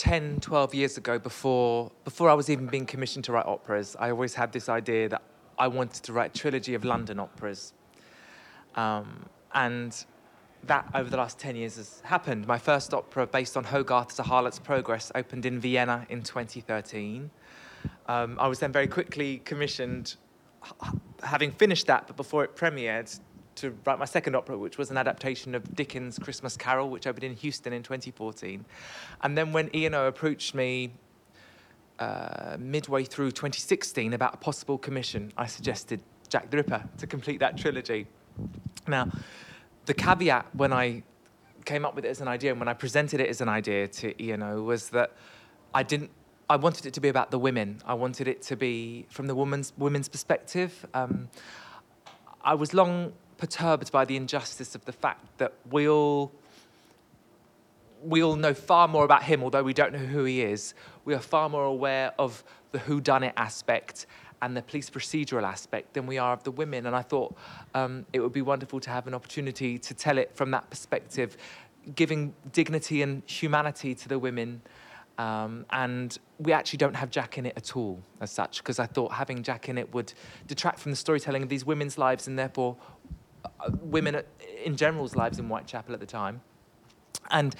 10, 12 years ago, before, before I was even being commissioned to write operas, I always had this idea that I wanted to write a trilogy of London operas. Um, and that, over the last 10 years, has happened. My first opera, based on Hogarth's A Harlot's Progress, opened in Vienna in 2013. Um, I was then very quickly commissioned, having finished that, but before it premiered, to write my second opera, which was an adaptation of Dickens' Christmas Carol, which opened in Houston in 2014. And then when ENO approached me uh, midway through 2016 about a possible commission, I suggested Jack the Ripper to complete that trilogy. Now, the caveat when I came up with it as an idea and when I presented it as an idea to ENO was that I didn't I wanted it to be about the women. I wanted it to be from the woman's women's perspective. Um, I was long perturbed by the injustice of the fact that we all we all know far more about him, although we don't know who he is. We are far more aware of the whodunit aspect and the police procedural aspect than we are of the women. And I thought um, it would be wonderful to have an opportunity to tell it from that perspective, giving dignity and humanity to the women. Um, and we actually don't have Jack in it at all, as such, because I thought having Jack in it would detract from the storytelling of these women's lives and therefore women in general's lives in Whitechapel at the time. And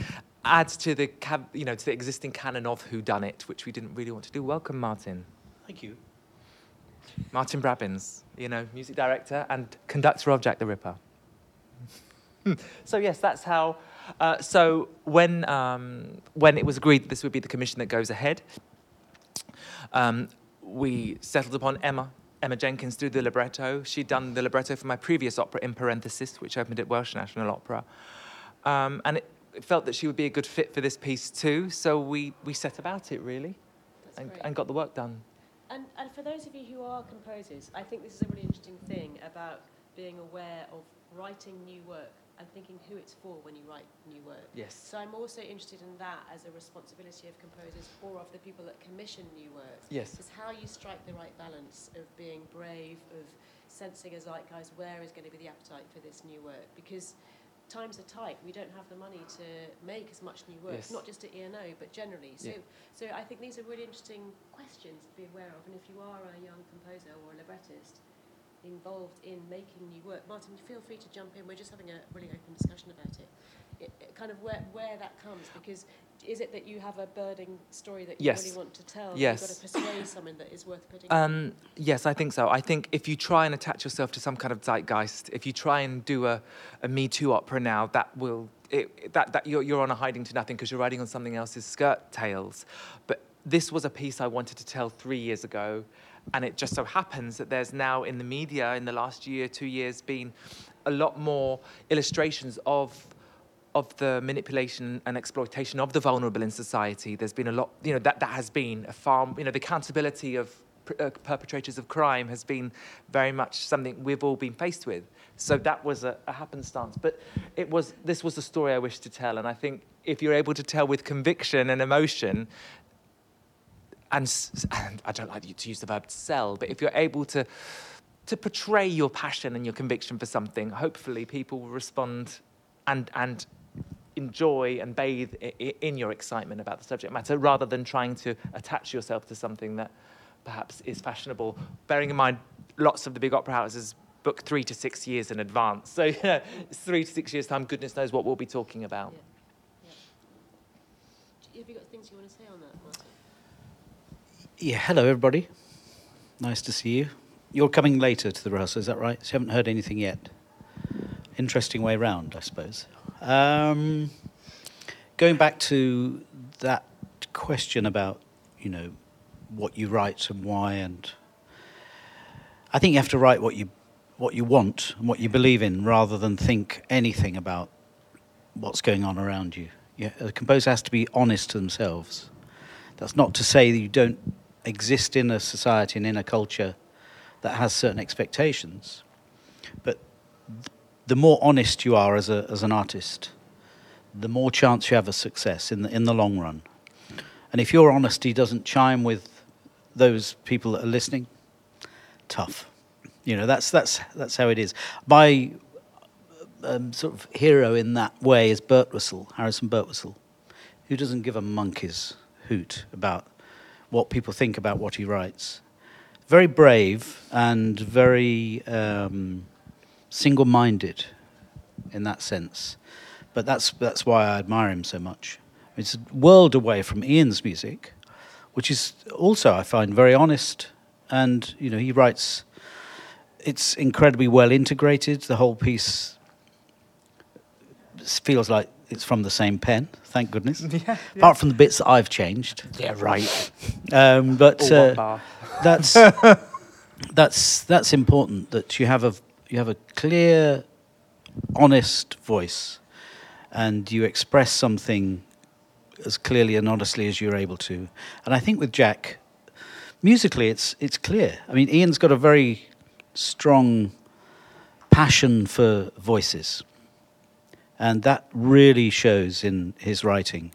adds to the you know to the existing canon of who done it, which we didn't really want to do. Welcome, Martyn. Thank you. Martyn Brabbins, you know, music director and conductor of Jack the Ripper. so yes, that's how. Uh, so when um, when it was agreed that this would be the commission that goes ahead, um, we settled upon Emma. Emma Jenkins through the libretto. She'd done the libretto for my previous opera, In Parenthesis, which opened at Welsh National Opera. Um, and it, it felt that she would be a good fit for this piece too. So we, we set about it really and, and, got the work done. And, and for those of you who are composers, I think this is a really interesting thing about being aware of writing new work and thinking who it's for when you write new work. Yes. So I'm also interested in that as a responsibility of composers or of the people that commission new work. Yes. Is how you strike the right balance of being brave, of sensing a zeitgeist, where is going to be the appetite for this new work? Because times are tight. We don't have the money to make as much new work, yes. not just at ENO, but generally. So, yeah. so I think these are really interesting questions to be aware of. And if you are a young composer or a librettist involved in making new work, Martyn, feel free to jump in. We're just having a really open discussion about it. it, it kind of where, where that comes, because is it that you have a burning story that you yes. really want to tell? Yes. You've got to persuade someone that is worth putting. Um, yes, I think so. I think if you try and attach yourself to some kind of zeitgeist, if you try and do a, a Me Too opera now, that will it, that that you're, you're on a hiding to nothing because you're riding on something else's skirt tails. But this was a piece I wanted to tell three years ago, and it just so happens that there's now in the media in the last year, two years, been a lot more illustrations of of the manipulation and exploitation of the vulnerable in society. There's been a lot, you know, that, that has been a far, you know, the accountability of uh, perpetrators of crime has been very much something we've all been faced with. So that was a, a happenstance. But it was, this was the story I wished to tell. And I think if you're able to tell with conviction and emotion, and, and I don't like to use the verb sell, but if you're able to, to portray your passion and your conviction for something, hopefully people will respond and, and enjoy and bathe in your excitement about the subject matter rather than trying to attach yourself to something that perhaps is fashionable. Bearing in mind, lots of the big opera houses book three to six years in advance. So, three to six years' time, goodness knows what we'll be talking about. Yeah. Yeah. Have you got things you want to say on that? Yeah, hello, everybody. Nice to see you. You're coming later to the rehearsal, is that right? So you haven't heard anything yet. Interesting way round, I suppose. Um, going back to that question about, you know, what you write and why, and I think you have to write what you what you want and what you believe in, rather than think anything about what's going on around you. Yeah, a composer has to be honest to themselves. That's not to say that you don't exist in a society and in a culture that has certain expectations, but the more honest you are as, a, as an artist, the more chance you have of success in the, in the long run. And if your honesty doesn't chime with those people that are listening, tough. You know, that's, that's, that's how it is. My um, sort of hero in that way is Birtwistle, Harrison Birtwistle, who doesn't give a monkey's hoot about what people think about what he writes. Very brave and very um, single-minded in that sense. But that's that's why I admire him so much. It's a world away from Ian's music, which is also I find very honest, and you know he writes. It's incredibly well integrated. The whole piece feels like it's from the same pen. Thank goodness. Yeah, yeah. Apart from the bits that I've changed. Yeah, right. Um, but uh, that's that's that's important that you have a you have a clear, honest voice, and you express something as clearly and honestly as you're able to. And I think with Jack, musically, it's it's clear. I mean, Ian's got a very strong passion for voices, and that really shows in his writing.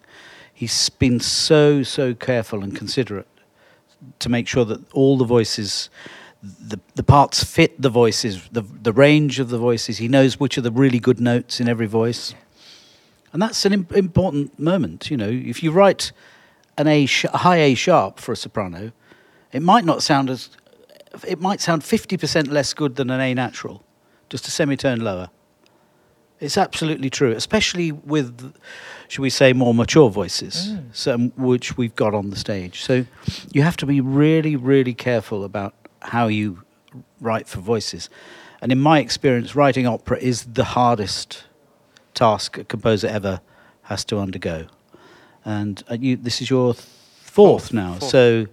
He's been so so careful and considerate to make sure that all the voices the, the parts fit the voices the, the range of the voices. He knows which are the really good notes in every voice. And that's an Im- important moment you know. If you write an a, sh- high a sharp for a soprano it might not sound as it might sound 50% less good than an a natural just a semitone lower it's absolutely true especially with should we say more mature voices some which we've got on the stage. So you have to be really really careful about how you write for voices. And in my experience writing opera is the hardest task a composer ever has to undergo. And uh, you, this is your th- fourth, Fourth, now fourth. so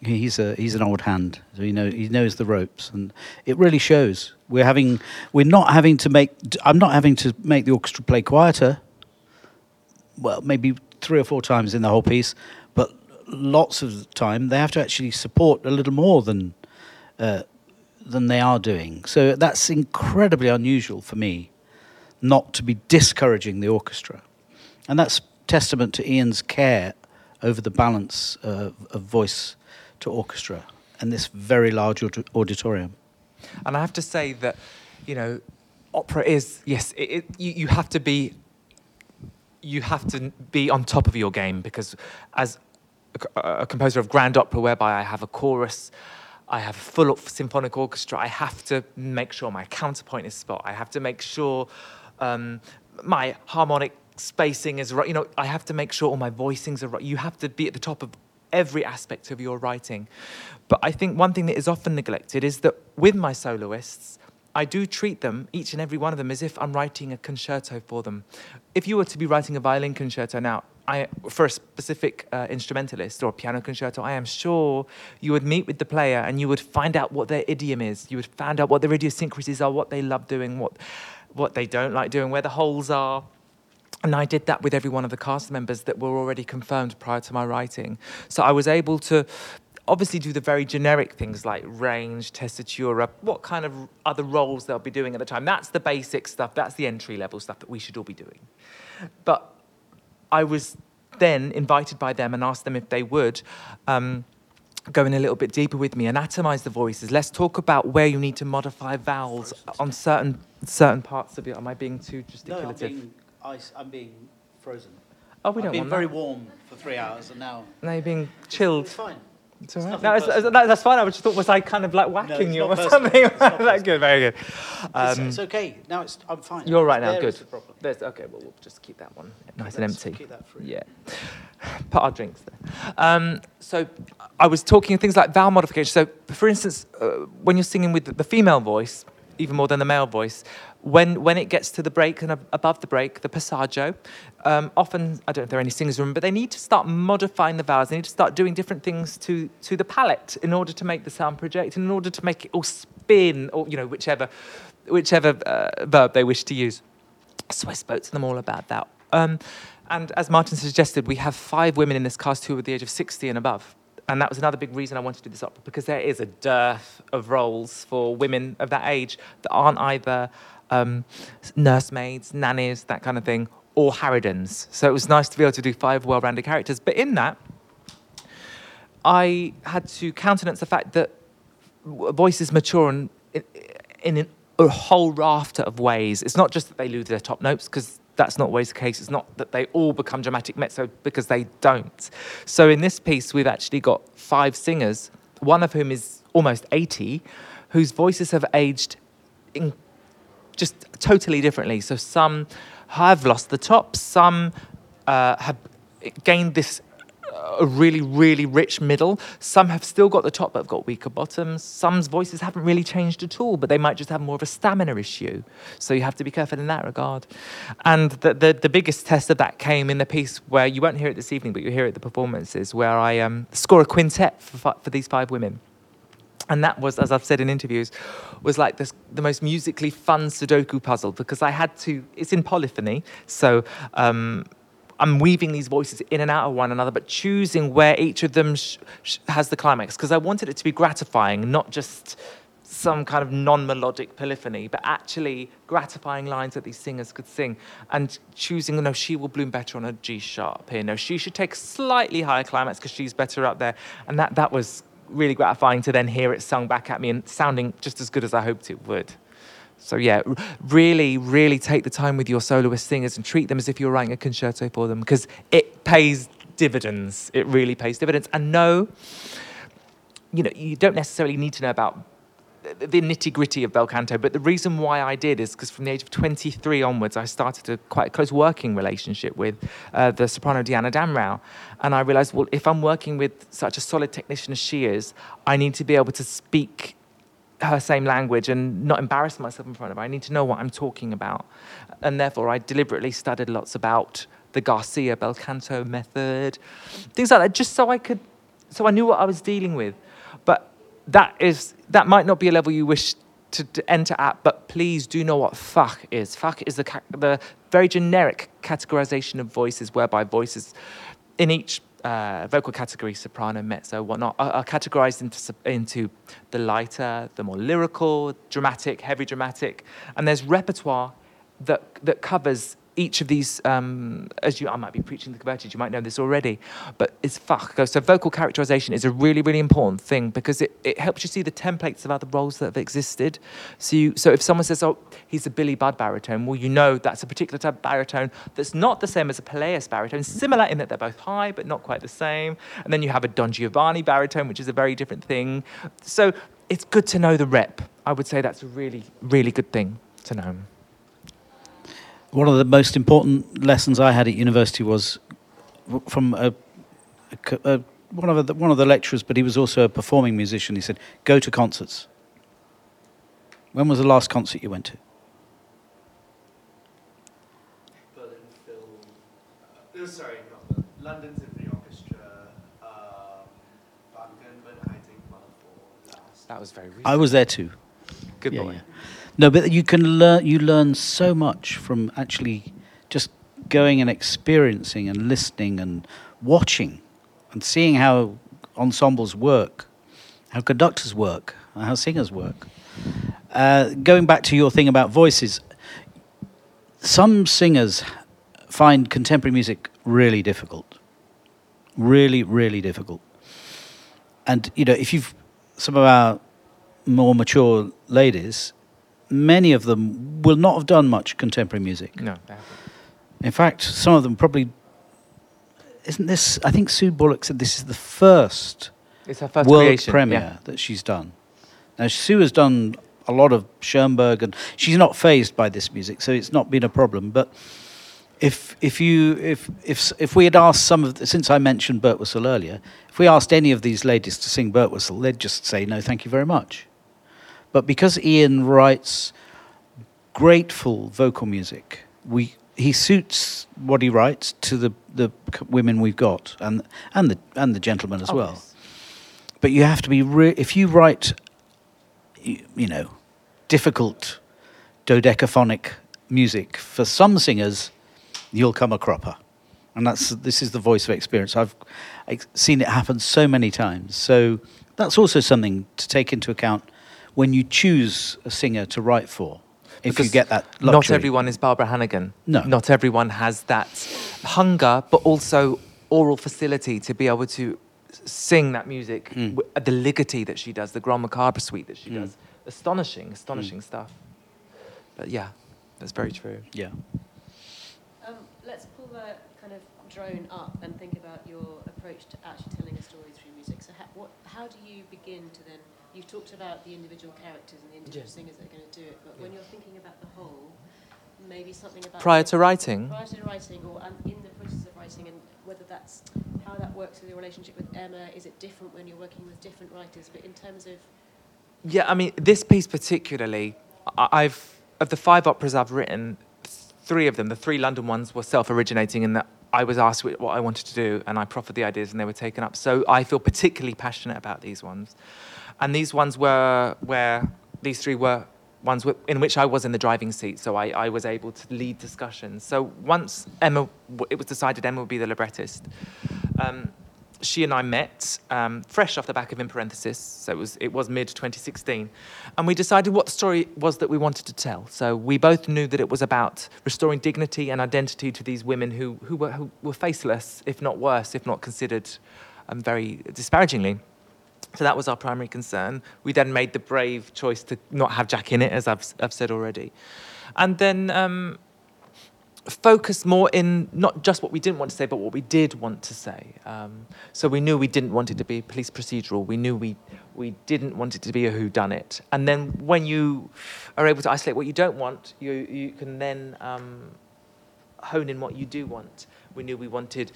he's a he's an old hand. So he know he knows the ropes and it really shows we're having we're not having to make i'm not having to make the orchestra play quieter. Well maybe three or four times in the whole piece but lots of the time they have to actually support a little more than uh, than they are doing. So that's incredibly unusual for me not to be discouraging the orchestra. And that's testament to ian's care over the balance uh, of voice to orchestra in this very large auditorium And I have to say that, you know, opera is yes. It, it, you, you have to be. You have to be on top of your game because, as a composer of grand opera, whereby I have a chorus, I have a full symphonic orchestra. I have to make sure my counterpoint is spot. I have to make sure um, my harmonic spacing is right. You know, I have to make sure all my voicings are right. You have to be at the top of every aspect of your writing. But I think one thing that is often neglected is that with my soloists, I do treat them, each and every one of them, as if I'm writing a concerto for them. If you were to be writing a violin concerto now, I, for a specific uh, instrumentalist or a piano concerto, I am sure you would meet with the player and you would find out what their idiom is. You would find out what their idiosyncrasies are, what they love doing, what, what they don't like doing, where the holes are. And I did that with every one of the cast members that were already confirmed prior to my writing. So I was able to obviously do the very generic things like range, tessitura, what kind of other roles they'll be doing at the time. That's the basic stuff, that's the entry level stuff that we should all be doing. But I was then invited by them and asked them if they would. Um, Go in a little bit deeper with me, anatomize the voices. Let's talk about where you need to modify vowels on certain certain parts of it. Am I being too gesticulative? Ice, I'm being frozen. oh, we I've don't want. been want very that. warm for three hours, and now Now you're being chilled. it's fine. It's all right. nothing No, it's, personal. that, that's fine. I just thought, was I kind of like whacking it's you not or personal. something? It's not That's good, very good. It's, Um, it's okay. Now it's I'm fine. you're right now, There good. is the problem. There's, okay, well, we'll just keep that one nice and Let's empty. keep that free. Yeah. Put our drinks there. Um, so I was talking things like vowel modification. So, for instance, uh, when you're singing with the female voice, even more than the male voice, when, when it gets to the break and ab- above the break, the passaggio, um, often, I don't know if there are any singers in the room, but they need to start modifying the vowels. They need to start doing different things to, to the palate in order to make the sound project, in order to make it all spin, or, you know, whichever, whichever uh, verb they wish to use. So I spoke to them all about that. Um, and as Martyn suggested, we have five women in this cast who are the age of 60 and above. And that was another big reason I wanted to do this opera, because there is a dearth of roles for women of that age that aren't either um, nursemaids, nannies, that kind of thing, or harridans. So it was nice to be able to do five well rounded characters. But in that, I had to countenance the fact that voices mature in, in, in a whole rafter of ways. It's not just that they lose their top notes, because that's not always the case. It's not that they all become dramatic mezzo because they don't. So in this piece, we've actually got five singers, one of whom is almost 80, whose voices have aged in just totally differently. So some have lost the top, some uh, have gained this a really, really rich middle. Some have still got the top but have got weaker bottoms. Some's voices haven't really changed at all, but they might just have more of a stamina issue. So you have to be careful in that regard. And the, the, the biggest test of that came in the piece where you won't hear it this evening, but you hear it at the performances, where I um, score a quintet for, for these five women. And that was, as I've said in interviews, was like this, the most musically fun Sudoku puzzle because I had to, it's in polyphony. So um, I'm weaving these voices in and out of one another, but choosing where each of them sh- sh- has the climax because I wanted it to be gratifying, not just some kind of non-melodic polyphony, but actually gratifying lines that these singers could sing, and choosing, no, she will bloom better on a G sharp here. No, she should take slightly higher climax because she's better up there, and that that was really gratifying to then hear it sung back at me and sounding just as good as I hoped it would. So yeah, really, really take the time with your soloist singers and treat them as if you're writing a concerto for them because it pays dividends. It really pays dividends. And no, you know, you don't necessarily need to know about the nitty gritty of bel canto, but the reason why I did is because from the age of 23 onwards, I started a quite close working relationship with uh, the soprano Diana Damrau. And I realized, well, if I'm working with such a solid technician as she is, I need to be able to speak her same language and not embarrass myself in front of her. I need to know what I'm talking about. And therefore, I deliberately studied lots about the Garcia bel canto method, things like that, just so I could, so I knew what I was dealing with. But that is, that might not be a level you wish to, to enter at, but please do know what fach is. Fach is the, the very generic categorization of voices, whereby voices in each uh, vocal category, soprano, mezzo, whatnot, are, are categorized into, into the lighter, the more lyrical, dramatic, heavy dramatic. And there's repertoire that, that covers each of these, um, as you, I might be preaching the converted, you might know this already, but it's fach. So vocal characterization is a really, really important thing because it, it helps you see the templates of other roles that have existed. So, you, so if someone says, oh, he's a Billy Budd baritone, well, you know that's a particular type of baritone that's not the same as a Pelléas baritone, similar in that they're both high, but not quite the same. And then you have a Don Giovanni baritone, which is a very different thing. So it's good to know the rep. I would say that's a really, really good thing to know. One of the most important lessons I had at university was from a, a, a, one of the one of the lecturers, but he was also a performing musician. He said, "Go to concerts." When was the last concert you went to? Berlin Phil. Uh, sorry, not London Symphony Orchestra. Um, Wagen, but I think one of the last. That was very recent. I was there too. Good Yeah, boy. yeah. No, but you can learn. You learn so much from actually just going and experiencing and listening and watching and seeing how ensembles work, how conductors work, how singers work. Uh, going back to your thing about voices, some singers find contemporary music really difficult, really, really difficult. And you know, if you've some of our more mature ladies, many of them will not have done much contemporary music. No, they. In fact, some of them probably. Isn't this? I think Sue Bullock said this is the first, It's her first world creation. premiere yeah. that she's done. Now, Sue has done a lot of Schoenberg, and she's not phased by this music, so it's not been a problem. But if if you if if if we had asked some of the, since I mentioned Birtwistle earlier, if we asked any of these ladies to sing Birtwistle, they'd just say no, thank you very much. But because Ian writes grateful vocal music, we he suits what he writes to the the women we've got and and the and the gentlemen as Oh, well. yes. But you have to be re- if you write, you, you know, difficult dodecaphonic music for some singers, you'll come a cropper, and that's this is the voice of experience. I've seen it happen so many times. So that's also something to take into account when you choose a singer to write for. If you get that luxury. Not everyone is Barbara Hannigan. No. Not everyone has that hunger, but also oral facility to be able to sing that music. Mm. w- The Ligeti that she does, the Grand Macabre suite that she Mm. does. Astonishing, astonishing stuff. But yeah, that's very true. Yeah. Um, let's pull that kind of drone up and think about your approach to actually telling a story through music. So, how, what, how do you begin to then? You've talked about the individual characters and the individual Yeah. singers that are going to do it, but when you're thinking about the whole, maybe something about Prior to writing, prior to writing or um, in the process of writing, and whether that's how that works with your relationship with Emma. Is it different when you're working with different writers? But in terms of Yeah, I mean, this piece particularly, I- I've of the five operas I've written, three of them, the three London ones, were self-originating in that I was asked what I wanted to do, and I proffered the ideas, and they were taken up. So I feel particularly passionate about these ones, and these ones were where these three were ones in which I was in the driving seat, so I, I was able to lead discussions. So once Emma, it was decided Emma would be the librettist. Um, she and I met um, fresh off the back of In Parenthesis, so it was it was mid 2016, and we decided what the story was that we wanted to tell. So we both knew that it was about restoring dignity and identity to these women who who were who were faceless, if not worse, if not considered um, very disparagingly. So that was our primary concern. We then made the brave choice to not have Jack in it, as I've, I've said already. And then um, focus more in not just what we didn't want to say, but what we did want to say. Um, so we knew we didn't want it to be police procedural. We knew we, we didn't want it to be a whodunit. And then when you are able to isolate what you don't want, you, you can then um, hone in what you do want. We knew we wanted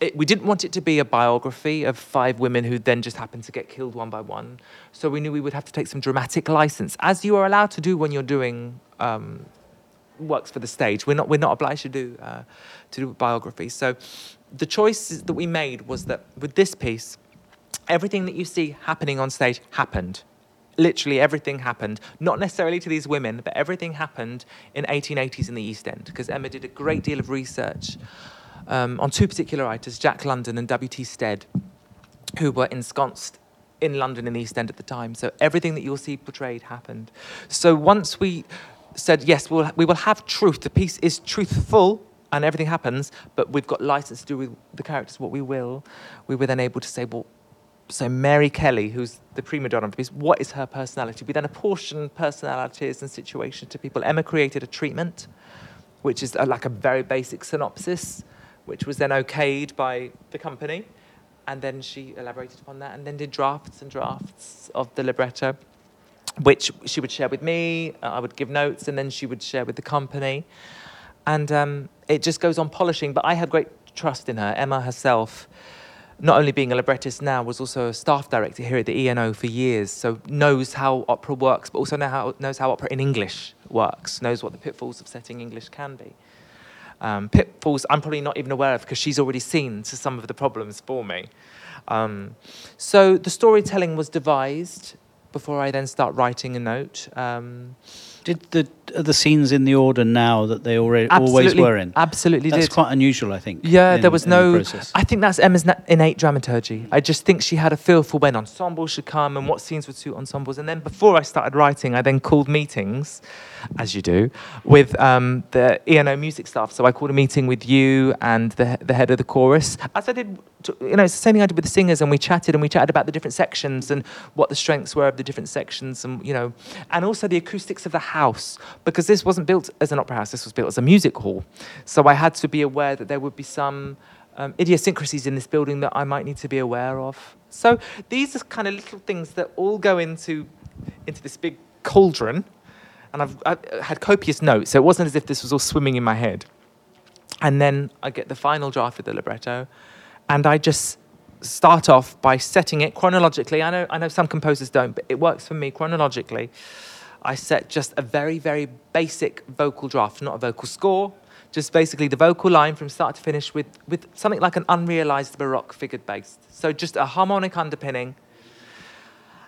it, we didn't want it to be a biography of five women who then just happened to get killed one by one. So we knew we would have to take some dramatic license, as you are allowed to do when you're doing um, works for the stage. We're not we're not obliged to do uh, to do biography. So the choice that we made was that with this piece, everything that you see happening on stage happened. Literally everything happened. Not necessarily to these women, but everything happened in 1880s in the East End because Emma did a great deal of research um, on two particular writers, Jack London and W.T. Stead, who were ensconced in London in the East End at the time. So everything that you'll see portrayed happened. So once we said, yes, we'll, we will have truth, the piece is truthful and everything happens, but we've got license to do with the characters what we will, we were then able to say, well, so Mary Kelly, who's the prima donna of the piece, what is her personality? We then apportion personalities and situations to people. Emma created a treatment, which is a, like a very basic synopsis, which was then okayed by the company. And then she elaborated upon that and then did drafts and drafts of the libretto, which she would share with me. uh, I would give notes and then she would share with the company. And um, it just goes on polishing. But I had great trust in her. Emma herself, not only being a librettist now, was also a staff director here at the ENO for years, so knows how opera works, but also know how, knows how opera in English works, knows what the pitfalls of setting English can be. Um, pitfalls I'm probably not even aware of because she's already seen to some of the problems for me. Um, so the storytelling was devised before I then start writing a note. Um, Did the the scenes in the order now that they already always were in? Absolutely That's did. quite unusual, I think. Yeah, in- there was in the no. I think that's Emma's na- innate dramaturgy. I just think she had a feel for when ensembles should come and what scenes would suit ensembles. And then before I started writing, I then called meetings, as you do, with um, the ENO music staff. So I called a meeting with you and the, the head of the chorus. As I did, to, you know, it's the same thing I did with the singers, and we chatted and we chatted about the different sections and what the strengths were of the different sections, and you know, and also the acoustics of the house because this wasn't built as an opera house. This was built as a music hall. So I had to be aware that there would be some um, idiosyncrasies in this building that I might need to be aware of. So these are kind of little things that all go into into this big cauldron. And I've, I've had copious notes, so it wasn't as if this was all swimming in my head. And then I get the final draft of the libretto, and I just start off by setting it chronologically. I know, I know some composers don't, but it works for me chronologically. I set just a very, very basic vocal draft, not a vocal score, just basically the vocal line from start to finish with, with something like an unrealized Baroque figured bass. So just a harmonic underpinning.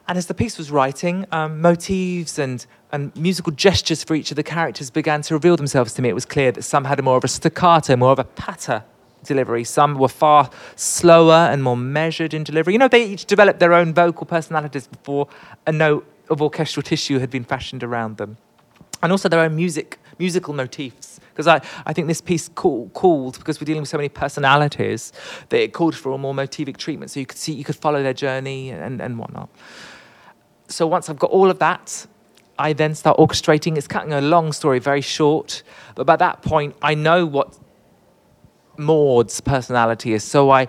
And as the piece was writing, um, motifs and, and musical gestures for each of the characters began to reveal themselves to me. It was clear that some had more of a staccato, more of a patter delivery. Some were far slower and more measured in delivery. You know, they each developed their own vocal personalities before a note of orchestral tissue had been fashioned around them. And also their own music, musical motifs. Because I, I think this piece call, called, because we're dealing with so many personalities, that it called for a more motivic treatment. So you could see, you could follow their journey and, and whatnot. So once I've got all of that, I then start orchestrating. It's cutting a long story very short. But by that point, I know what Maud's personality is. So I,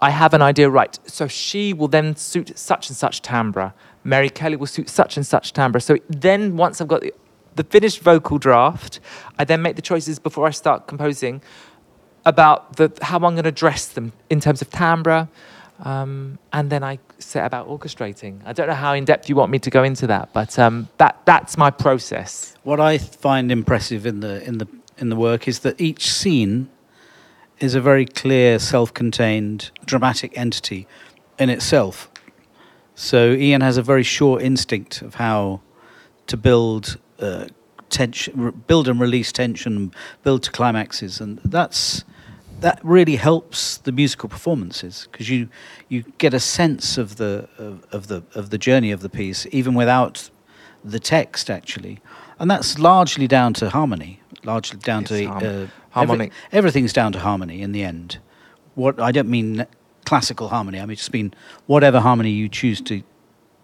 I have an idea, right? So she will then suit such and such timbre. Mary Kelly will suit such and such timbre. So then once I've got the, the finished vocal draft, I then make the choices before I start composing about the, how I'm going to dress them in terms of timbre. Um, and then I set about orchestrating. I don't know how in depth you want me to go into that, but um, that that's my process. What I find impressive in the in the in the work is that each scene is a very clear, self-contained, dramatic entity in itself. So Ian has a very sure instinct of how to build uh, tension, build and release tension, build to climaxes, and that's that really helps the musical performances because you you get a sense of the of, of, the of the journey of the piece even without the text actually, and that's largely down to harmony, largely down Yes, to harm- uh, harmonic. every- everything's down to harmony in the end. What I don't mean classical harmony. I mean just mean whatever harmony you choose to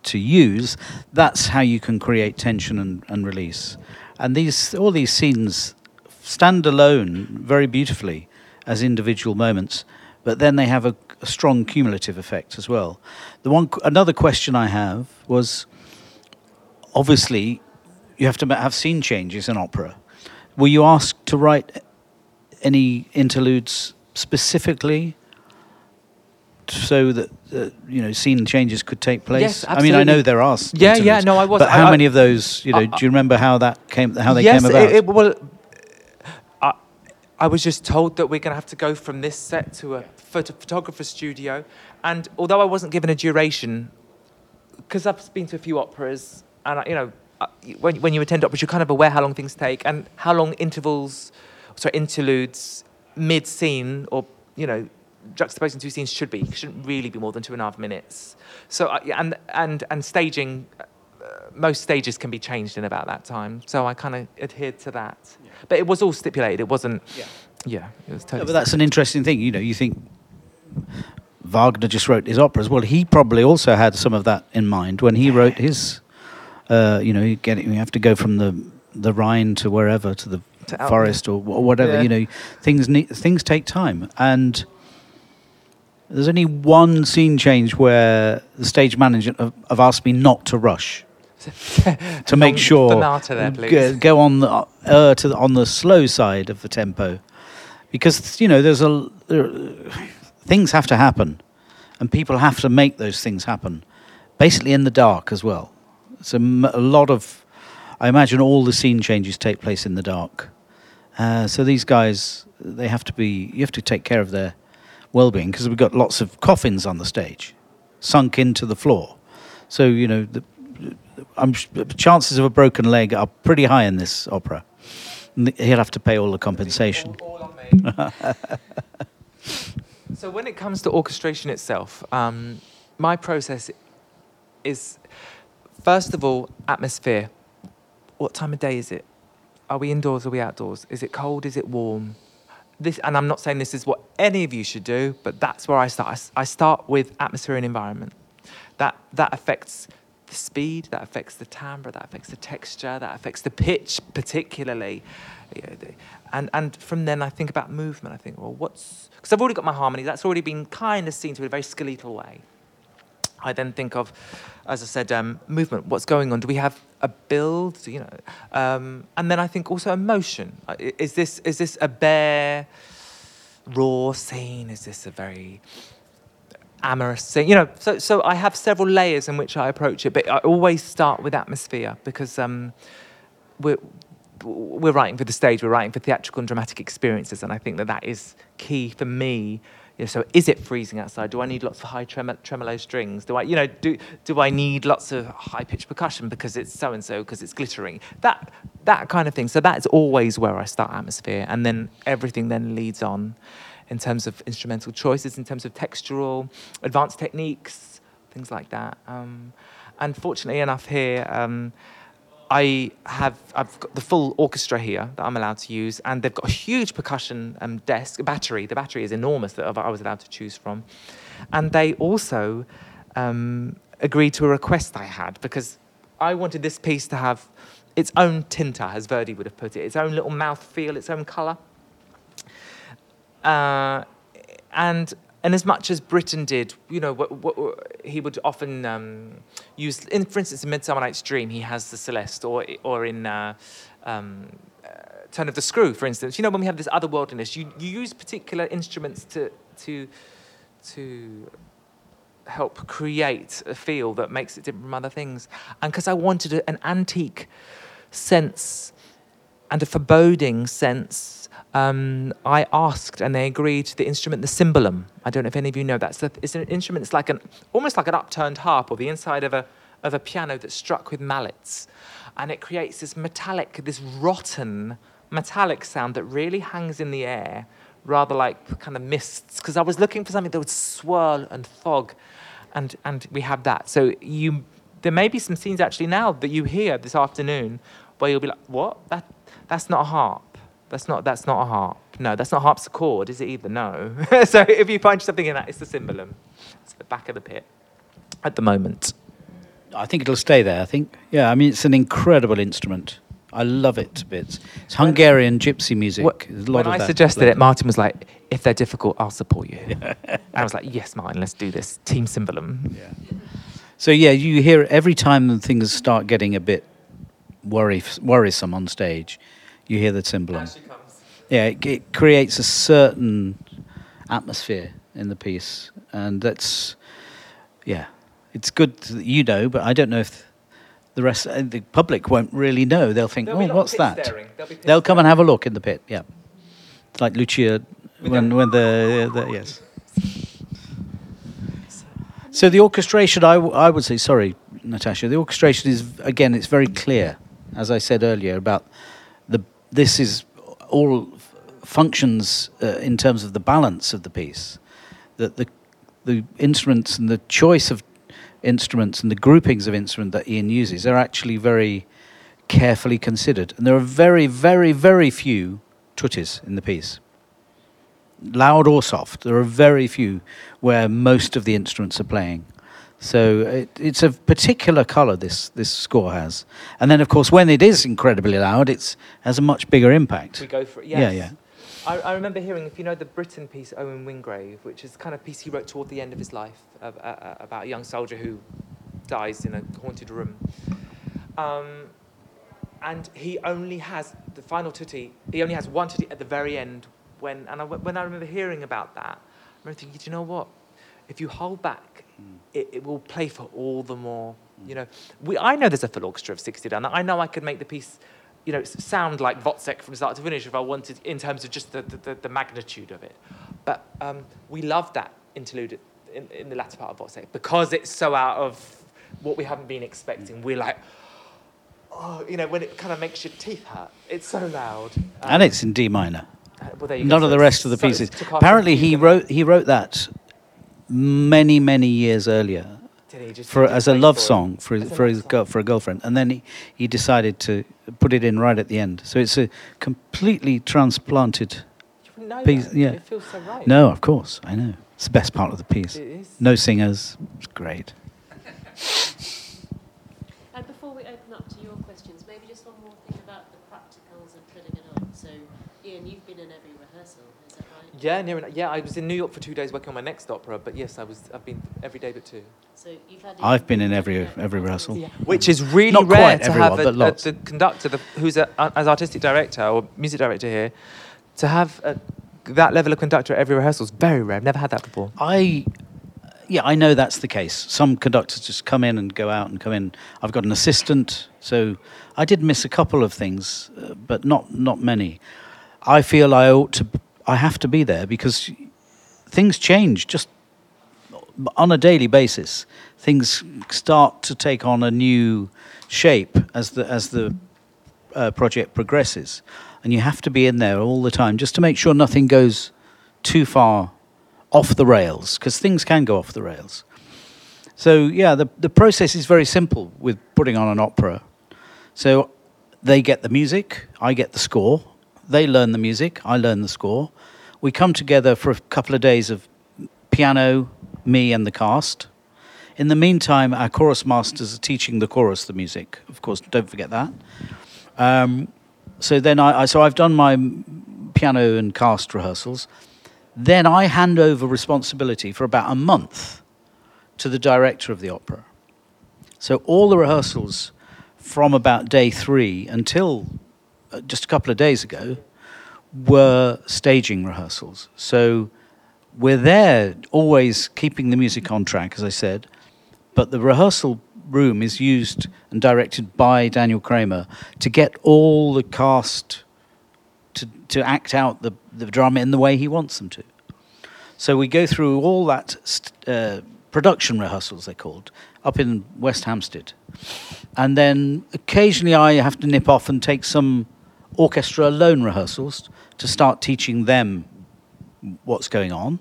to use. That's how you can create tension and, and release. And these all these scenes stand alone very beautifully as individual moments, but then they have a, a strong cumulative effect as well. The one another question I have was obviously you have to have scene changes in opera. Were you asked to write any interludes specifically so that uh, you know scene changes could take place? Yes, I mean, I know there are. Yeah, yeah, no, I was- But how I- many of those? You know, I- do you remember how that came? How they yes, came about? It, it, well, I, I was just told that we're going to have to go from this set to a photo, photographer studio, and although I wasn't given a duration, because I've been to a few operas, and I, you know, when when you attend operas, you're kind of aware how long things take and how long intervals, sorry, interludes, mid scene, or you know. Juxtaposing two scenes should be shouldn't really be more than two and a half minutes. So uh, yeah, and and and staging uh, most stages can be changed in about that time. So I kind of adhered to that. But it was all stipulated. It wasn't. Yeah. Yeah, it was No, but that's an interesting thing. You know, you think Wagner just wrote his operas. Well, he probably also had some of that in mind when he wrote his. Uh, you know, you get you have to go from the the Rhine to wherever to the To forest or whatever. Yeah. You know, things ne- things take time, and there's only one scene change where the stage manager have, have asked me not to rush to make sure there, go, go on the uh, to the, on the slow side of the tempo, because you know there's a there, things have to happen, and people have to make those things happen, basically in the dark as well. So a lot of, I imagine all the scene changes take place in the dark. Uh, so these guys, they have to be. You have to take care of their well-being because we've got lots of coffins on the stage, sunk into the floor. So you know the I'm the chances of a broken leg are pretty high in this opera. He'll have to pay all the compensation. All, all so when it comes to orchestration itself, um, my process is first of all atmosphere. What time of day is it? Are we indoors? Or are we outdoors? Is it cold? Is it warm? This, and I'm not saying this is what any of you should do, but that's where I start. I start with atmosphere and environment. That that affects the speed, that affects the timbre, that affects the texture, that affects the pitch particularly. And and from then I think about movement. I think, well, what's because I've already got my harmony. That's already been kind of seen to in a very skeletal way. I then think of, as I said, um, movement. What's going on? Do we have a build? You know, um, and then I think also emotion. Is this is this a bare, raw scene? Is this a very amorous scene? You know, so so I have several layers in which I approach it, but I always start with atmosphere because um, we're we're writing for the stage, we're writing for theatrical and dramatic experiences, and I think that that is key for me. So is it freezing outside? Do I need lots of high trem- tremolo strings? Do I, you know, do do I need lots of high pitched percussion because it's so and so because it's glittering? That that kind of thing. So that's always where I start atmosphere, and then everything then leads on in terms of instrumental choices, in terms of textural, advanced techniques, things like that. Um, and fortunately enough, here. Um, I have I've got the full orchestra here that I'm allowed to use, and they've got a huge percussion um, desk, battery. The battery is enormous that I was allowed to choose from, and they also um, agreed to a request I had because I wanted this piece to have its own tinta, as Verdi would have put it, its own little mouth feel, its own colour. uh, and and as much as Britten did, you know, what, what, he would often um, use, in, for instance, in Midsummer Night's Dream, he has the Celeste, or or in uh, um, uh, Turn of the Screw, for instance. You know, when we have this otherworldliness, you, you use particular instruments to to to help create a feel that makes it different from other things. And because I wanted an antique sense and a foreboding sense, um, I asked and they agreed the instrument, the cimbalom. I don't know if any of you know that. It's an instrument, it's like an, almost like an upturned harp or the inside of a, of a piano that's struck with mallets. And it creates this metallic, this rotten metallic sound that really hangs in the air, rather like kind of mists. Because I was looking for something that would swirl and fog and and we have that. So you, there may be some scenes actually now that you hear this afternoon where you'll be like, what? That that's not a harp. That's not that's not a harp. No, that's not harpsichord, is it either? No. so if you find something in that, it's the cimbalom. It's the back of the pit at the moment. I think it'll stay there. I think, yeah. I mean, it's an incredible instrument. I love it to bits. It's Hungarian gypsy music. when I suggested it, Martyn was like, "If they're difficult, I'll support you." and I was like, "Yes, Martyn, let's do this." Team cimbalom. Yeah. So yeah, you hear every time things start getting a bit worry, worrisome on stage, you hear the cimbalom. Yeah, it, it creates a certain atmosphere in the piece, and that's yeah, it's good that you know, but I don't know if the rest, uh, the public won't really know. They'll think, There'll oh, what's that? They'll, They'll come and have a look in the pit. Yeah, it's like Lucia when when the, the yes. So the orchestration, I, w- I would say, sorry, Natasha, the orchestration is again, it's very clear, as I said earlier about. This is all functions uh, in terms of the balance of the piece, that the the instruments and the choice of instruments and the groupings of instrument that Ian uses are actually very carefully considered. And there are very, very, very few tuttis in the piece. Loud or soft, there are very few where most of the instruments are playing. So it, it's a particular colour this this score has, and then of course when it is incredibly loud, it has a much bigger impact. We go for it. Yes. Yeah, yeah. I, I, remember hearing, if you know the Britten piece, Owen Wingrave, which is kind of piece he wrote toward the end of his life uh, uh, about a young soldier who dies in a haunted room. Um, and he only has the final tutti. He only has one tutti at the very end. When and I, when I remember hearing about that, I remember thinking, you know what? If you hold back. It, it will play for all the more. You know, we, I know there's a full orchestra of 60 down there. I know I could make the piece you know, sound like Wozzeck from start to finish if I wanted, in terms of just the, the, the magnitude of it. But um, we love that interlude in, in, the latter part of Wozzeck because it's so out of what we haven't been expecting. We're like, oh, you know, when it kind of makes your teeth hurt. It's so loud. Um, and it's in D minor. Uh, well, None of the rest of the pieces. Apparently, he wrote he wrote that many many years earlier for as a love song for his, for his girl, for a girlfriend, and then he, he decided to put it in right at the end. So it's a completely transplanted piece. Yeah, it feels so right. No, of course, I know. It's the best part of the piece. It is. No singers. It's great. and before we open up to your questions, maybe just one more thing about the practicals of putting it on. So, Ian, you've been in every rehearsal. Yeah, near enough. Yeah, I was in New York for two days working on my next opera, but yes, I was. I've been every day but two. So you've had. I've been in every every rehearsal. Yeah. Which is really Not rare to everyone, have a, a, the conductor, the, who's a, as artistic director or music director here, to have a, that level of conductor at every rehearsal is very rare. I've never had that before. I yeah, I know that's the case. Some conductors just come in and go out and come in. I've got an assistant, so I did miss a couple of things, uh, but not not many. I feel I ought to I have to be there because things change just on a daily basis. Things start to take on a new shape as the as the uh, project progresses, and you have to be in there all the time just to make sure nothing goes too far off the rails because things can go off the rails. So yeah, the the process is very simple with putting on an opera. So they get the music, I get the score, they learn the music, I learn the score. We come together for a couple of days of piano, me, and the cast. In the meantime, our chorus masters are teaching the chorus the music. Of course, don't forget that. Um, so then I, I, so I've done my piano and cast rehearsals. Then I hand over responsibility for about a month to the director of the opera. So all the rehearsals from about day three until just a couple of days ago were staging rehearsals. So we're there always keeping the music on track, as I said, but the rehearsal room is used and directed by Daniel Kramer to get all the cast to, to act out the, the drama in the way he wants them to. So we go through all that st- uh, production rehearsals, they're called, up in West Hampstead. And then occasionally I have to nip off and take some orchestra alone rehearsals to start teaching them what's going on.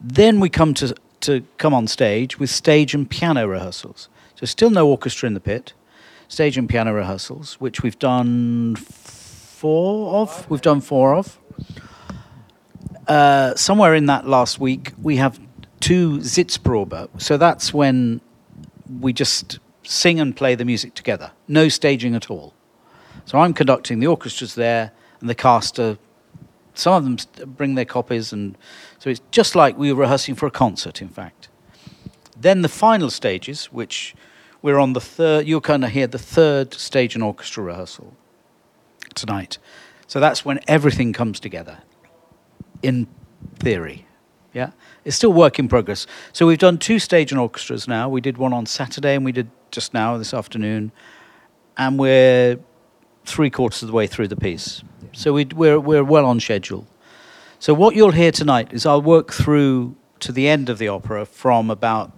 Then we come to, to come on stage with stage and piano rehearsals. So still no orchestra in the pit, stage and piano rehearsals, which we've done four of. We've done four of. Uh, somewhere in that last week, we have two Sitzprobe. So that's when we just sing and play the music together. No staging at all. So I'm conducting, the orchestra's there, and the cast are, some of them bring their copies, and so it's just like we were rehearsing for a concert, in fact. Then the final stages, which we're on the third, you're kind of hear the third stage and orchestra rehearsal tonight. So that's when everything comes together, in theory. Yeah, it's still work in progress. So we've done two stage and orchestras now. We did one on Saturday, and we did just now this afternoon, and we're three quarters of the way through the piece. So we, we're we're well on schedule. So what you'll hear tonight is I'll work through to the end of the opera from about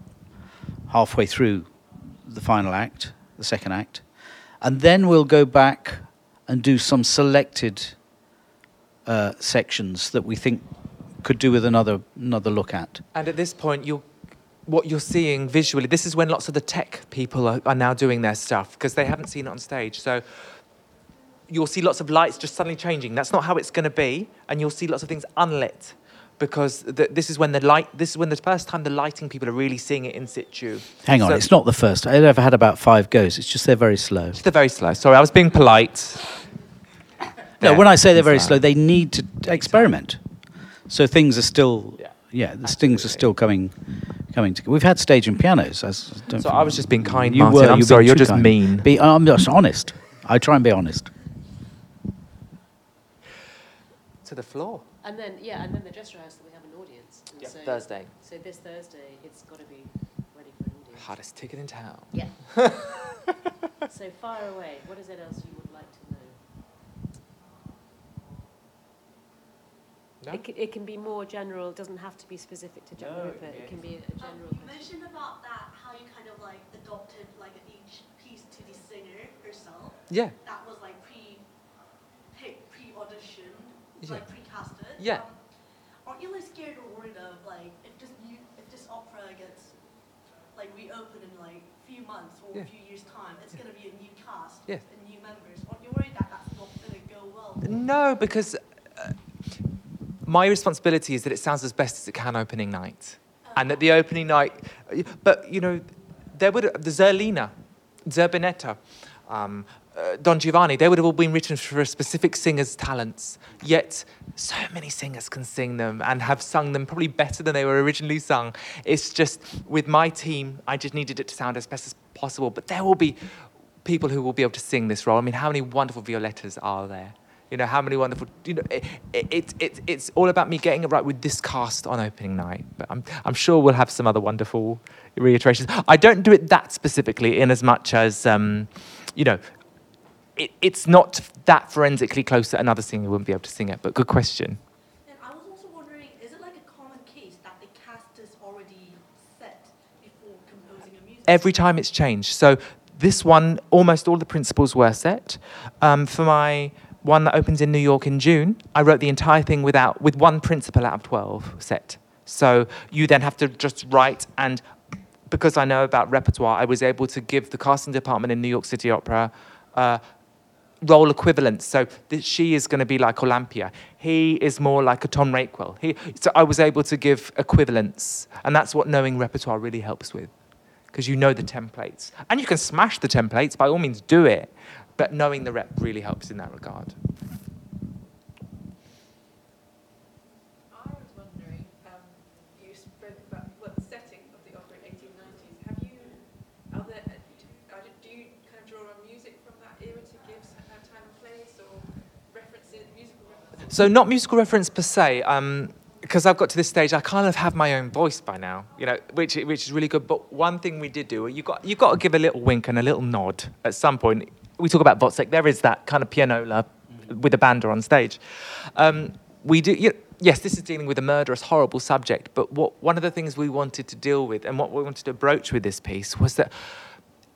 halfway through the final act, the second act, and then we'll go back and do some selected uh, sections that we think could do with another another look at. And at this point, you what you're seeing visually, this is when lots of the tech people are, are now doing their stuff because they haven't seen it on stage. So you'll see lots of lights just suddenly changing. That's not how it's going to be, and you'll see lots of things unlit because the, this is when the light. This is when the first time the lighting people are really seeing it in situ. Hang on, So- it's not the first. I've ever had about five goes. It's just they're very slow. They're very slow. Sorry, I was being polite. No, when I say they're very slow, they need to experiment. So things are still, Yeah, yeah, the things are still coming, coming together. We've had stage and pianos. As, don't So. I was just being kind, You Martyn. were. I'm you're sorry, you're just kind. mean. Be, I'm just honest. I try and be honest. To the floor. And then, yeah, and then the dress rehearsal, that we have an audience. And Yeah, so, Thursday. So this Thursday, it's got to be ready for an audience. Hardest ticket in town. Yeah. so fire away. What is it else you would like to know? No? It, c- it can be more general. It doesn't have to be specific to Jack No, the it can be It can be a, a Um, general you question. mentioned about that, how you kind of like adopted like each piece to the singer herself. Yeah. That was like pre, pick, pre-audition, Yeah. like pre-casted. Yeah. Um, aren't you like scared or worried of like if this new, if this opera gets like reopened in like a few months or Yeah. a few years time, it's gonna be a new cast Yeah. and new members. Aren't you worried that that's not gonna go well? No, because uh, my responsibility is that it sounds as best as it can opening night. And that the opening night, but you know, there would the Zerlina, Zerbinetta, um, uh, Don Giovanni, they would have all been written for a specific singer's talents. Yet, so many singers can sing them and have sung them probably better than they were originally sung. It's just with my team, I just needed it to sound as best as possible. But there will be people who will be able to sing this role. I mean, how many wonderful Violettas are there? You know, how many wonderful, you know, it, it, it, it, it's all about me getting it right with this cast on opening night. But I'm, I'm sure we'll have some other wonderful reiterations. I don't do it that specifically in as much as, um, you know, it, it's not that forensically close that another singer wouldn't be able to sing it. But good question. And I was also wondering, is it like a common case that the cast is already set before composing a music? every time it's changed. So this one, almost all the principals were set. Um, for my one that opens in New York in June, I wrote the entire thing without with one principal out of twelve set. So you then have to just write and. Because I know about repertoire, I was able to give the casting department in New York City Opera uh, role equivalents. So th- she is going to be like Olympia. He is more like a Tom Rakewell. He, so I was able to give equivalents, and that's what knowing repertoire really helps with, because you know the templates, and you can smash the templates. By all means, do it, but knowing the rep really helps in that regard. So not musical reference per se, because I've got to this stage, I kind of have my own voice by now, you know, which which is really good. But one thing we did do, you got you got to give a little wink and a little nod at some point. We talk about Wozzeck. There is that kind of pianola with a banda on stage. Um, we do. You, yes, this is dealing with a murderous, horrible subject. But what one of the things we wanted to deal with, and what we wanted to broach with this piece, was that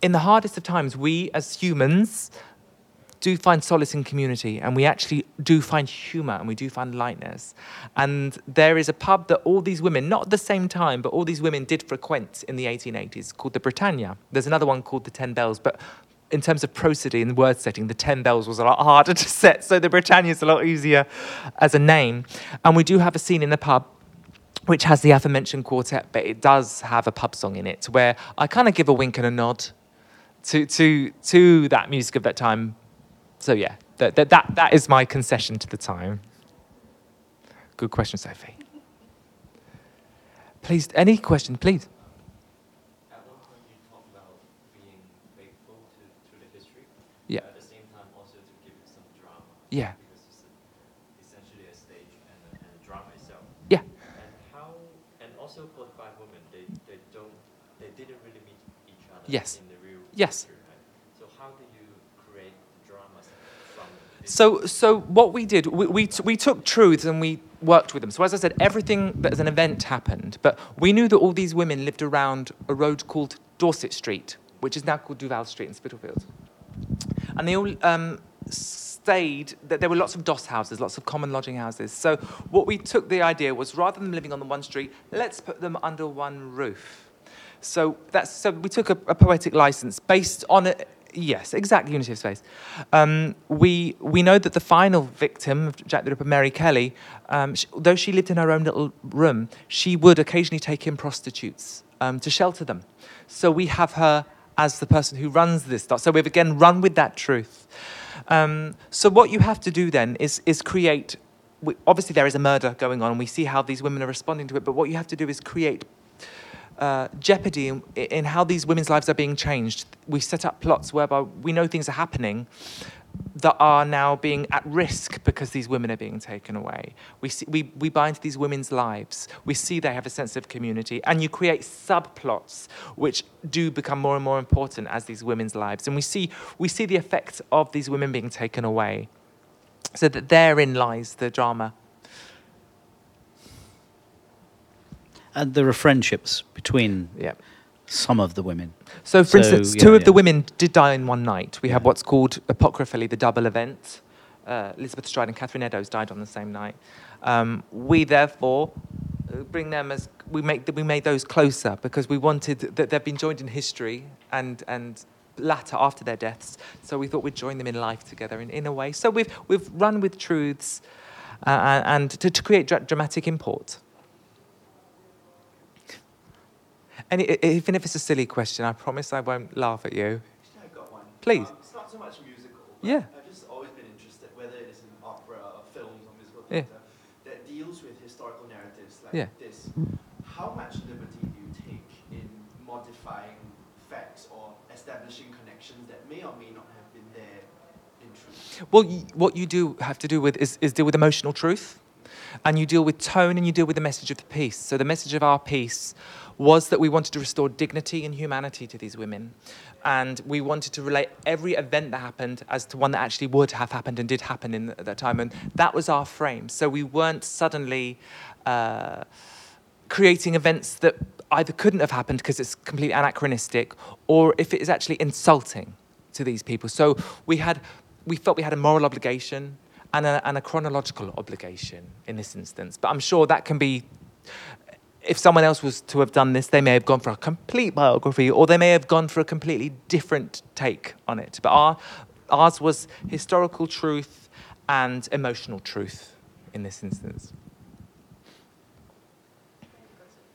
in the hardest of times, we as humans do find solace in community and we actually do find humor and we do find lightness. And there is a pub that all these women, not at the same time, but all these women did frequent in the 1880s called the Britannia. There's another one called the Ten Bells, but in terms of prosody and word setting, the Ten Bells was a lot harder to set, so the Britannia is a lot easier as a name. And we do have a scene in the pub which has the aforementioned quartet, but it does have a pub song in it where I kind of give a wink and a nod to, to, to that music of that time so yeah, that, that, that, that is my concession to the time. Good question, Sophie. Please, any question, please. At one point you talked about being faithful to, to the. Yeah. At the same time also to give it some drama. Yeah. Because it's essentially a stage and a, and a drama itself. Yeah. And how, and also for the five women, they, they don't, they didn't really meet each other Yes. in the real Yes. history, right? So how do you create the dramas from this? So, so what we did, we, we, t- we took truths and we worked with them. So, as I said, everything that as an event happened, but we knew that all these women lived around a road called Dorset Street, which is now called Duval Street in Spitalfields. And they all um, stayed, that there were lots of doss houses, lots of common lodging houses. So, what we took the idea was rather than living on the one street, let's put them under one roof. So that's so we took a, a poetic license based on it. Yes, exactly, unity of space. Um, we we know that the final victim of Jack the Ripper, Mary Kelly, um, sh though she lived in her own little room, she would occasionally take in prostitutes um, to shelter them. So we have her as the person who runs this stuff. So we've again run with that truth. Um, so what you have to do then is is create. We, obviously, there is a murder going on, and we see how these women are responding to it. But what you have to do is create uh, jeopardy in, in how these women's lives are being changed. We set up plots whereby we know things are happening that are now being at risk because these women are being taken away. We, see, we, we buy into these women's lives. We see they have a sense of community, and you create subplots which do become more and more important as these women's lives. And we see, we see the effects of these women being taken away. So that therein lies the drama. And there are friendships between Yeah. some of the women. So, for So, instance, yeah, two of the women did die in one night. We have what's called apocryphally the double event. Uh, Elizabeth Stride and Catherine Eddowes died on the same night. Um, we therefore uh, bring them as we make we made those closer because we wanted that they've been joined in history and and latter after their deaths. So we thought we'd join them in life together in, in a way. So we've we've run with truths uh, and and to, to create dra- dramatic import. And even if it's a silly question, I promise I won't laugh at you. Actually, I got one. Please. Um, it's not so much musical. but Yeah. I've just always been interested, whether it is in opera or films or musical Yeah. theatre, that deals with historical narratives like Yeah. this. How much liberty do you take in modifying facts or establishing connections that may or may not have been there in truth? Well, y- what you do have to do with is, is deal with emotional truth, and you deal with tone, and you deal with the message of the piece. So the message of our piece was that we wanted to restore dignity and humanity to these women, and we wanted to relate every event that happened as to one that actually would have happened and did happen in th- that time, and that was our frame. So we weren't suddenly. Uh, creating events that either couldn't have happened because it's completely anachronistic or if it is actually insulting to these people. So we had we felt we had a moral obligation and a, and a chronological obligation in this instance. But I'm sure that can be if someone else was to have done this, they may have gone for a complete biography or they may have gone for a completely different take on it. But our, ours was historical truth and emotional truth in this instance.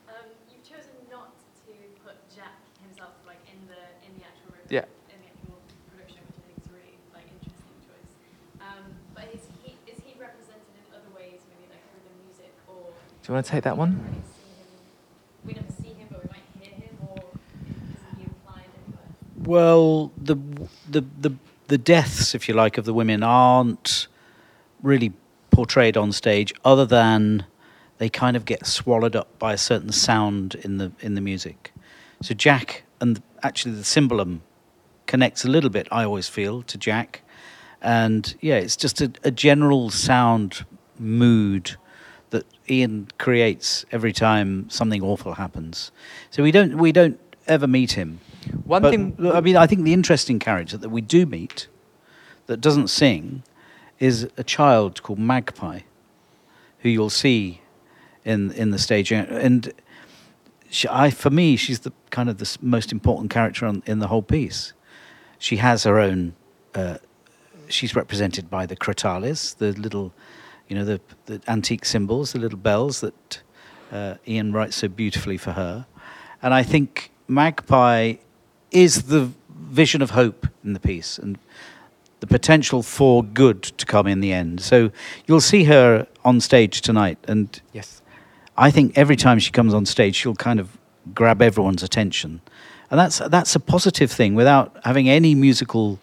Um, you've chosen not to put Jack himself like in the in the actual room, Yeah. in the actual production, which I think is a really like interesting choice. Um, but is he is he represented in other ways, maybe like through the music or? Do you want to take that one? We never see him- We never see him, but we might hear him, or isn't he implied anywhere? Well, the the the the deaths, if you like, of the women aren't really portrayed on stage other than they kind of get swallowed up by a certain sound in the in the music. So Jack and actually the cimbalom connects a little bit. I always feel to Jack, and yeah, it's just a, a general sound mood that Iain creates every time something awful happens. So we don't we don't ever meet him. One But, thing I mean, I think the interesting character that we do meet that doesn't sing is a child called Magpie, who you'll see in in the stage. And she, I, for me, she's the kind of the most important character on, in the whole piece. She has her own. Uh, she's represented by the crotales, the little, you know, the, the antique cymbals, the little bells that uh, Iain writes so beautifully for her. And I think Magpie is the vision of hope in the piece and the potential for good to come in the end. So you'll see her on stage tonight, and yes. I think every time she comes on stage, she'll kind of grab everyone's attention, and that's that's a positive thing without having any musical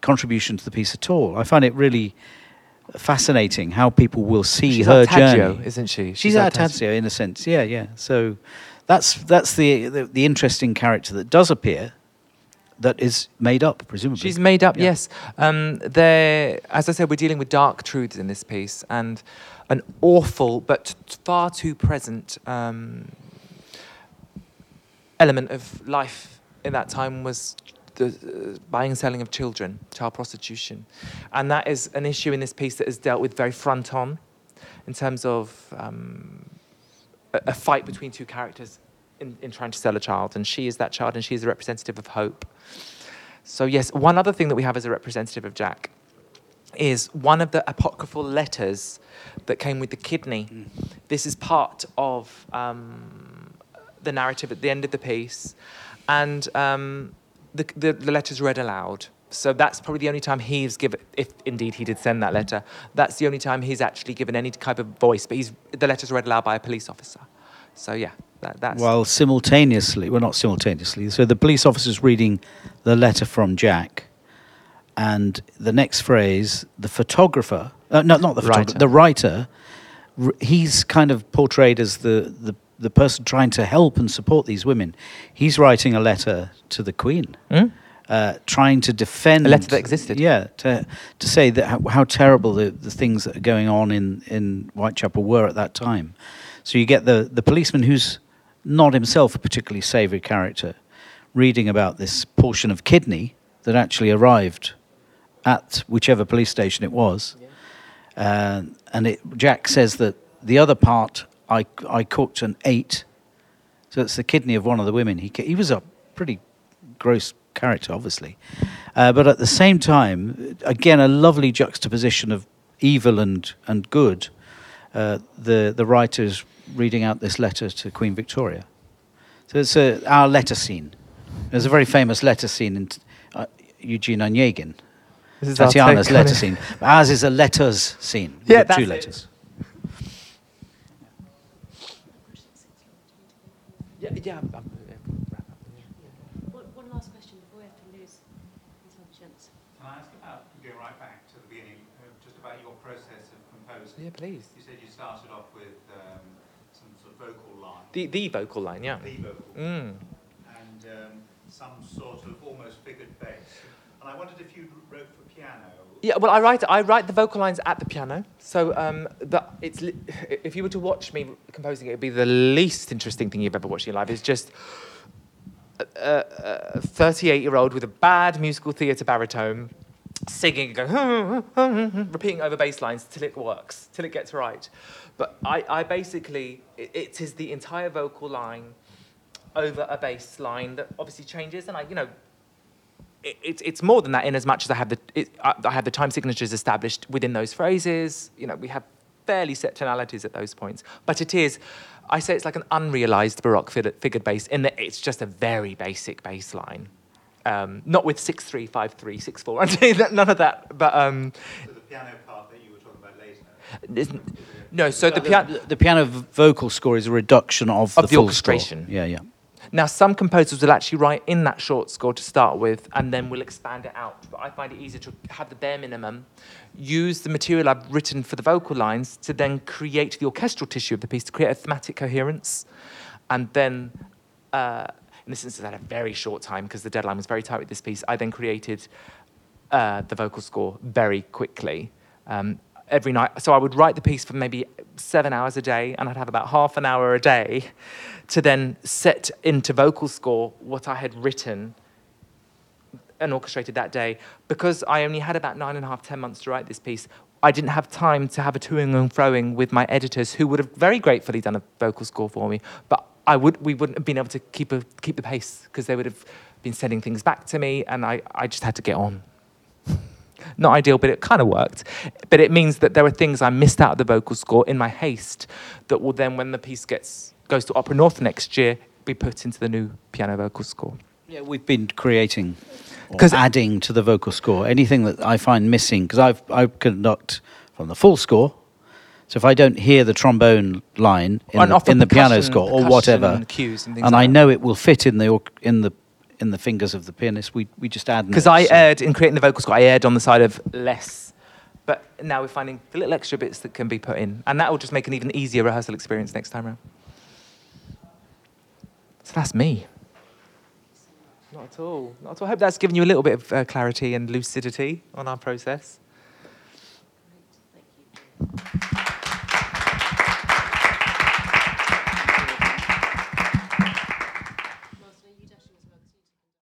contribution to the piece at all. I find it really fascinating how people will see She's her our journey. isn't she? She's our Tadzio in a sense, yeah, yeah. So that's that's the, the the interesting character that does appear, that is made up presumably. She's made up, Yeah. yes. Um, there, as I said, we're dealing with dark truths in this piece, and an awful but far too present um, element of life in that time was the uh, buying and selling of children, child prostitution, and that is an issue in this piece that is dealt with very front on, in terms of um, a, a fight between two characters in, in trying to sell a child, and she is that child, and she is a representative of hope. So, yes, one other thing that we have as a representative of Jack is one of the apocryphal letters that came with the kidney. This is part of um, the narrative at the end of the piece, and um, the, the, the letter's read aloud. So that's probably the only time he's given, if indeed he did send that letter, that's the only time he's actually given any type of voice. But he's, the letter's read aloud by a police officer. So yeah, that, that's. While simultaneously, well, not simultaneously, so the police officer's reading the letter from Jack, and the next phrase, the photographer, uh, no, not the photographer, Writer. the writer, he's kind of portrayed as the, the, the person trying to help and support these women. He's writing a letter to the Queen. Hmm? Uh, trying to defend A letter that existed. Yeah, to to say that how, how terrible the, the things that are going on in, in Whitechapel were at that time. So you get the, the policeman who's not himself a particularly savoury character, reading about this portion of kidney that actually arrived at whichever police station it was. Uh, and it, Jack says that the other part I, I cooked and ate. So it's the kidney of one of the women. He, he was a pretty gross character, obviously. Uh, but at the same time, again, a lovely juxtaposition of evil and, and good. Uh, the, the writer's reading out this letter to Queen Victoria. So it's a, our letter scene. There's a very famous letter scene in uh, Eugene Onegin. This is Tatiana's letter it. scene. But ours is a letters scene. Yeah, two that's it. letters. Yeah, yeah. I'm- I'm- yeah, wrap up, yeah. One, one last question before we have to lose intelligence. Can I ask about, going right back to the beginning, uh, just about your process of composing? Yeah, please. You said you started off with um, some sort of vocal line. The, the vocal line, yeah. The vocal. Mm. And um, some sort of almost figured bass. And I wondered if you wrote for piano. Yeah, well, I write I write the vocal lines at the piano. So um, the, it's li- if you were to watch me composing it, it'd be the least interesting thing you've ever watched in your life. It's just a- a 38 year old with a bad musical theatre baritone singing and going, repeating over bass lines till it works, till it gets right. But I, I basically, it, it is the entire vocal line over a bass line that obviously changes, and I, you know, it, it's it's more than that in as much as I have the it, I, I have the time signatures established within those phrases. You know, we have fairly set tonalities at those points, but it is. I say it's like an unrealized baroque figured bass in that it's just a very basic bass line, um, not with six three five three six four. None of that, but um, So the piano part that you were talking about later. isn't- no. So the piano. The piano vocal score is a reduction of, Of the full orchestration. Score. Yeah, yeah. Now, some composers will actually write in that short score to start with, and then we'll expand it out. But I find it easier to have the bare minimum, use the material I've written for the vocal lines to then create the orchestral tissue of the piece to create a thematic coherence, and then. Uh, in this instance, I had a very short time because the deadline was very tight with this piece. I then created uh, the vocal score very quickly. Um, every night, so I would write the piece for maybe seven hours a day, and I'd have about half an hour a day to then set into vocal score what I had written and orchestrated that day. Because I only had about nine and a half, ten months to write this piece, I didn't have time to have a toing and froing with my editors, who would have very gratefully done a vocal score for me. But I would, we wouldn't have been able to keep, a, keep the pace because they would have been sending things back to me, and I, I just had to get on. Not ideal, but it kind of worked. But it means that there are things I missed out of the vocal score in my haste that will then, when the piece gets goes to Opera North next year, be put into the new piano vocal score. Yeah, we've been creating or 'Cause- adding to the vocal score anything that I find missing because I've I conduct from the full score. So if I don't hear the trombone line in the, in the piano score or percussion whatever, cues and and like I that. know it will fit in the in the in the fingers of the pianist, we we just add Because. I So- erred in creating the vocal score, I erred on the side of less. But now we're finding the little extra bits that can be put in. And that will just make an even easier rehearsal experience next time around. So that's me. Not at all. Not at all. I hope that's given you a little bit of uh, clarity and lucidity on our process. Thank you.